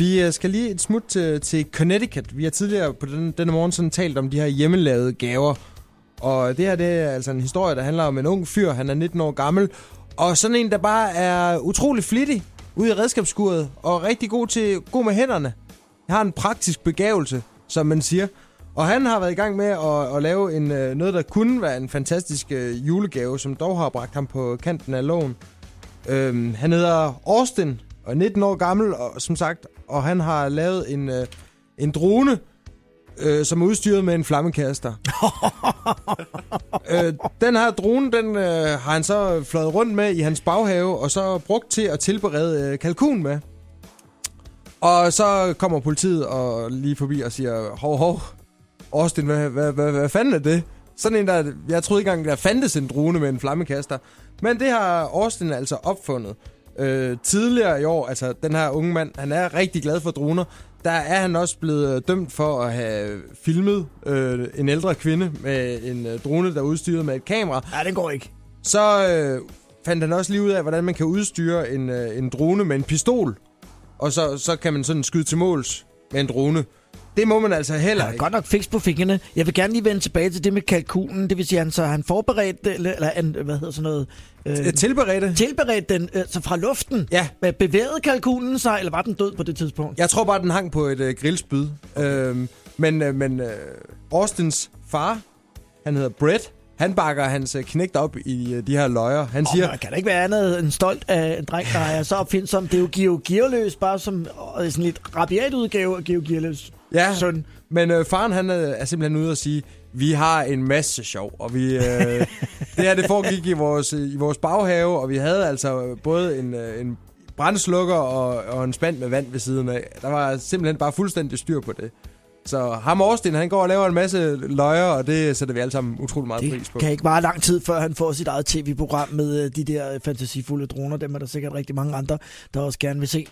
Vi øh, skal lige et smut til, til Connecticut. Vi har tidligere på den, denne morgen sådan talt om de her hjemmelavede gaver. Og det her det er altså en historie, der handler om en ung fyr. Han er 19 år gammel. Og sådan en, der bare er utrolig flittig ude i redskabsskuret. Og rigtig god, til, god med hænderne. Han har en praktisk begævelse, som man siger. Og han har været i gang med at, at lave en, øh, noget, der kunne være en fantastisk øh, julegave, som dog har bragt ham på kanten af loven. Øhm, han hedder Austin og er 19 år gammel, og, som sagt, og han har lavet en, øh, en drone, øh, som er udstyret med en flammekaster. øh, den her drone, den øh, har han så fløjet rundt med i hans baghave, og så brugt til at tilberede øh, kalkun med. Og så kommer politiet og lige forbi og siger, hov, hov, Austin, hvad, hvad, hvad, hvad fanden er det? Sådan en, der, jeg troede ikke engang, der fandtes en drone med en flammekaster. Men det har Austin altså opfundet. Øh, tidligere i år, altså den her unge mand, han er rigtig glad for droner. Der er han også blevet øh, dømt for at have filmet øh, en ældre kvinde med en øh, drone, der er udstyret med et kamera. Ja, det går ikke. Så øh, fandt han også lige ud af, hvordan man kan udstyre en, øh, en drone med en pistol. Og så, så kan man sådan skyde til måls med en drone. Det må man altså heller ikke. godt nok fix på fingrene. Jeg vil gerne lige vende tilbage til det med kalkunen. Det vil sige, han så han forberedt, det, eller, eller han, hvad hedder sådan noget? Øh, Tilberedte? tilberedt den øh, så fra luften. Ja. Bevægede kalkunen sig, eller var den død på det tidspunkt? Jeg tror bare, den hang på et øh, grillspyd. Øhm, men øh, men øh, Austins far, han hedder Brett, han bakker hans øh, knægt op i øh, de her løjer. Han Oh, siger, man kan da ikke være andet end stolt af en dreng, der er så opfindsom. Det er jo Geo Gearløs, bare som øh, sådan lidt rabiat udgave af Geo Gearløs ja, søn. men øh, faren han øh, er simpelthen ude og sige, vi har en masse sjov, og vi, øh, det her det foregik i vores, i vores baghave, og vi havde altså både en, øh, en brændslukker og, og en spand med vand ved siden af. Der var simpelthen bare fuldstændig styr på det. Så ham Austin, han går og laver en masse løjer, og det sætter vi alle sammen utrolig meget pris Det på. kan ikke meget lang tid, før han får sit eget tv-program med øh, de der fantasifulde droner. Dem er der sikkert rigtig mange andre, der også gerne vil se.